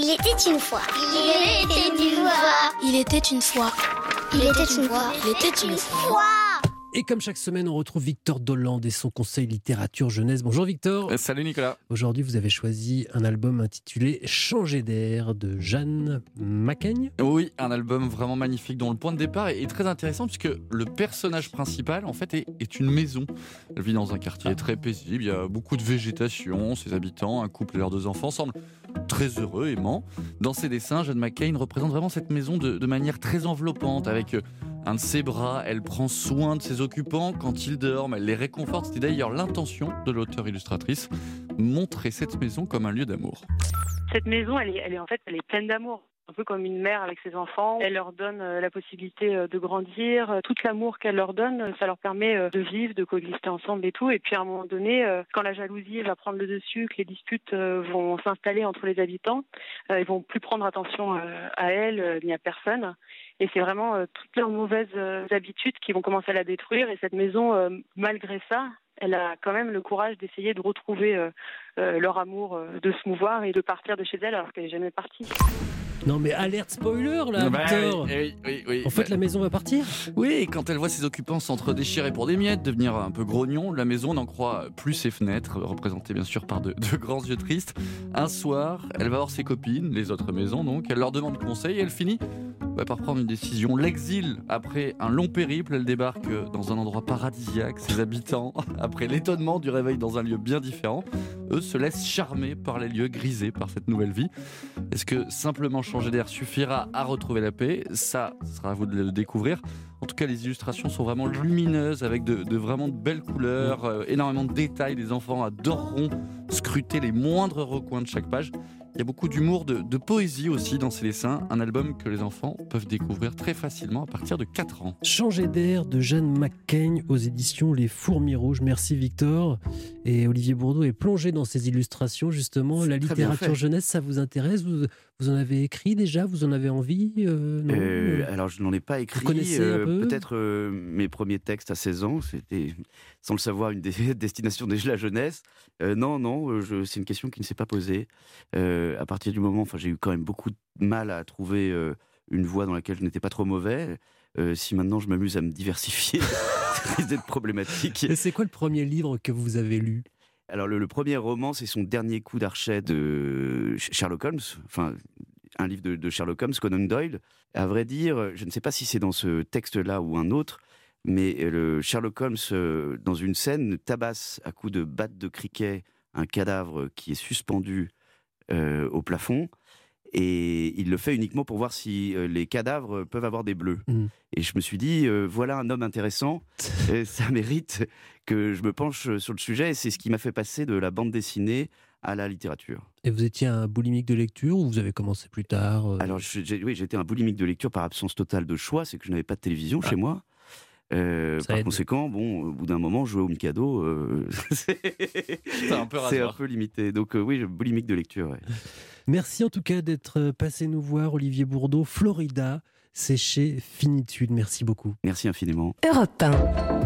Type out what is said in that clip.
Il était une fois. Il était une fois. Il était une fois. Il était une fois. Il était une fois. Et comme chaque semaine, on retrouve Victor Dolland et son conseil littérature jeunesse. Bonjour Victor. Euh, Salut Nicolas. Aujourd'hui, vous avez choisi un album intitulé Changer d'air de Jeanne Macaigne. Oui, un album vraiment magnifique dont le point de départ est très intéressant puisque le personnage principal en fait est, est une maison. Elle vit dans un quartier très paisible, il y a beaucoup de végétation, ses habitants, un couple et leurs deux enfants semblent très heureux, aimants. Dans ses dessins, Jeanne McCain représente vraiment cette maison de, de manière très enveloppante avec euh, un de ses bras, elle prend soin de ses occupants quand ils dorment, elle les réconforte. C'était d'ailleurs l'intention de l'auteur-illustratrice, montrer cette maison comme un lieu d'amour. Cette maison, elle est, elle est en fait, elle est pleine d'amour. Un peu comme une mère avec ses enfants. Elle leur donne euh, la possibilité euh, de grandir. Tout l'amour qu'elle leur donne, ça leur permet euh, de vivre, de coexister ensemble et tout. Et puis à un moment donné, quand la jalousie va prendre le dessus, que les disputes vont s'installer entre les habitants, ils vont plus prendre attention à elle ni à personne. Et c'est vraiment toutes leurs mauvaises habitudes qui vont commencer à la détruire. Et cette maison, malgré ça, elle a quand même le courage d'essayer de retrouver euh, euh, leur amour, euh, de se mouvoir et de partir de chez elle alors qu'elle n'est jamais partie. Non mais alerte spoiler là, Bah Victor. oui, oui, oui, oui. En fait, Bah, la maison va partir? Oui, et quand elle voit ses occupants s'entre-déchirer pour des miettes, devenir un peu grognon, la maison n'en croit plus ses fenêtres, représentées bien sûr par de, de grands yeux tristes. Un soir, elle va voir ses copines, les autres maisons donc, elle leur demande conseil et elle finit par prendre une décision. L'exil, après un long périple, elle débarque dans un endroit paradisiaque, ses habitants, après l'étonnement du réveil dans un lieu bien différent, eux se laissent charmer par les lieux grisés par cette nouvelle vie. Est-ce que simplement changer d'air suffira à retrouver la paix? Ça, sera à vous de le découvrir. En tout cas, les illustrations sont vraiment lumineuses, avec de, vraiment belles couleurs, euh, énormément de détails. Les enfants adoreront scruter les moindres recoins de chaque page. Il y a beaucoup d'humour, de, poésie aussi dans ces dessins. Un album que les enfants peuvent découvrir très facilement à partir de 4 ans. Changer d'air de Jeanne Macaigne aux éditions Les Fourmis Rouges. Merci Victor. Et Olivier Bourdeau est plongé dans ces illustrations justement. La littérature jeunesse, ça vous intéresse? Vous, vous en avez écrit déjà? Vous en avez envie? Euh, non Euh, alors, je n'en ai pas écrit. euh, peu? Peut-être euh, mes premiers textes à 16 ans, c'était, sans le savoir, une des destinations de la jeunesse. Euh, non, non, euh, c'est une question qui ne s'est pas posée. Euh, à partir du moment, enfin, j'ai eu quand même beaucoup de mal à trouver euh, une voie dans laquelle je n'étais pas trop mauvais. Euh, si maintenant je m'amuse à me diversifier, ça risque d'être problématique. Et c'est quoi le premier livre que vous avez lu? Alors, le, le premier roman, c'est son dernier coup d'archet de Sh- Sherlock Holmes, enfin, un livre de, de Sherlock Holmes, Conan Doyle. À vrai dire, je ne sais pas si c'est dans ce texte-là ou un autre, mais le Sherlock Holmes, euh, dans une scène, tabasse à coups de batte de criquet un cadavre qui est suspendu euh, au plafond. Et il le fait uniquement pour voir si euh, les cadavres peuvent avoir des bleus. Mm. Et je me suis dit, euh, voilà un homme intéressant, ça mérite que je me penche sur le sujet. Et c'est ce qui m'a fait passer de la bande dessinée à la littérature. Et vous étiez un boulimique de lecture ou vous avez commencé plus tard euh, Alors, je- oui, j'étais un boulimique de lecture par absence totale de choix, c'est que je n'avais pas de télévision chez moi. Euh, par aide. conséquent, bon, au bout d'un moment, jouer au Mikado, euh, c'est un peu c'est un peu limité. Donc, euh, oui, je- boulimique de lecture. ouais. Merci en tout cas d'être passé nous voir, Olivier Bourdeau. Florida, c'est chez Finitude. Merci beaucoup. Merci infiniment. Europe 1.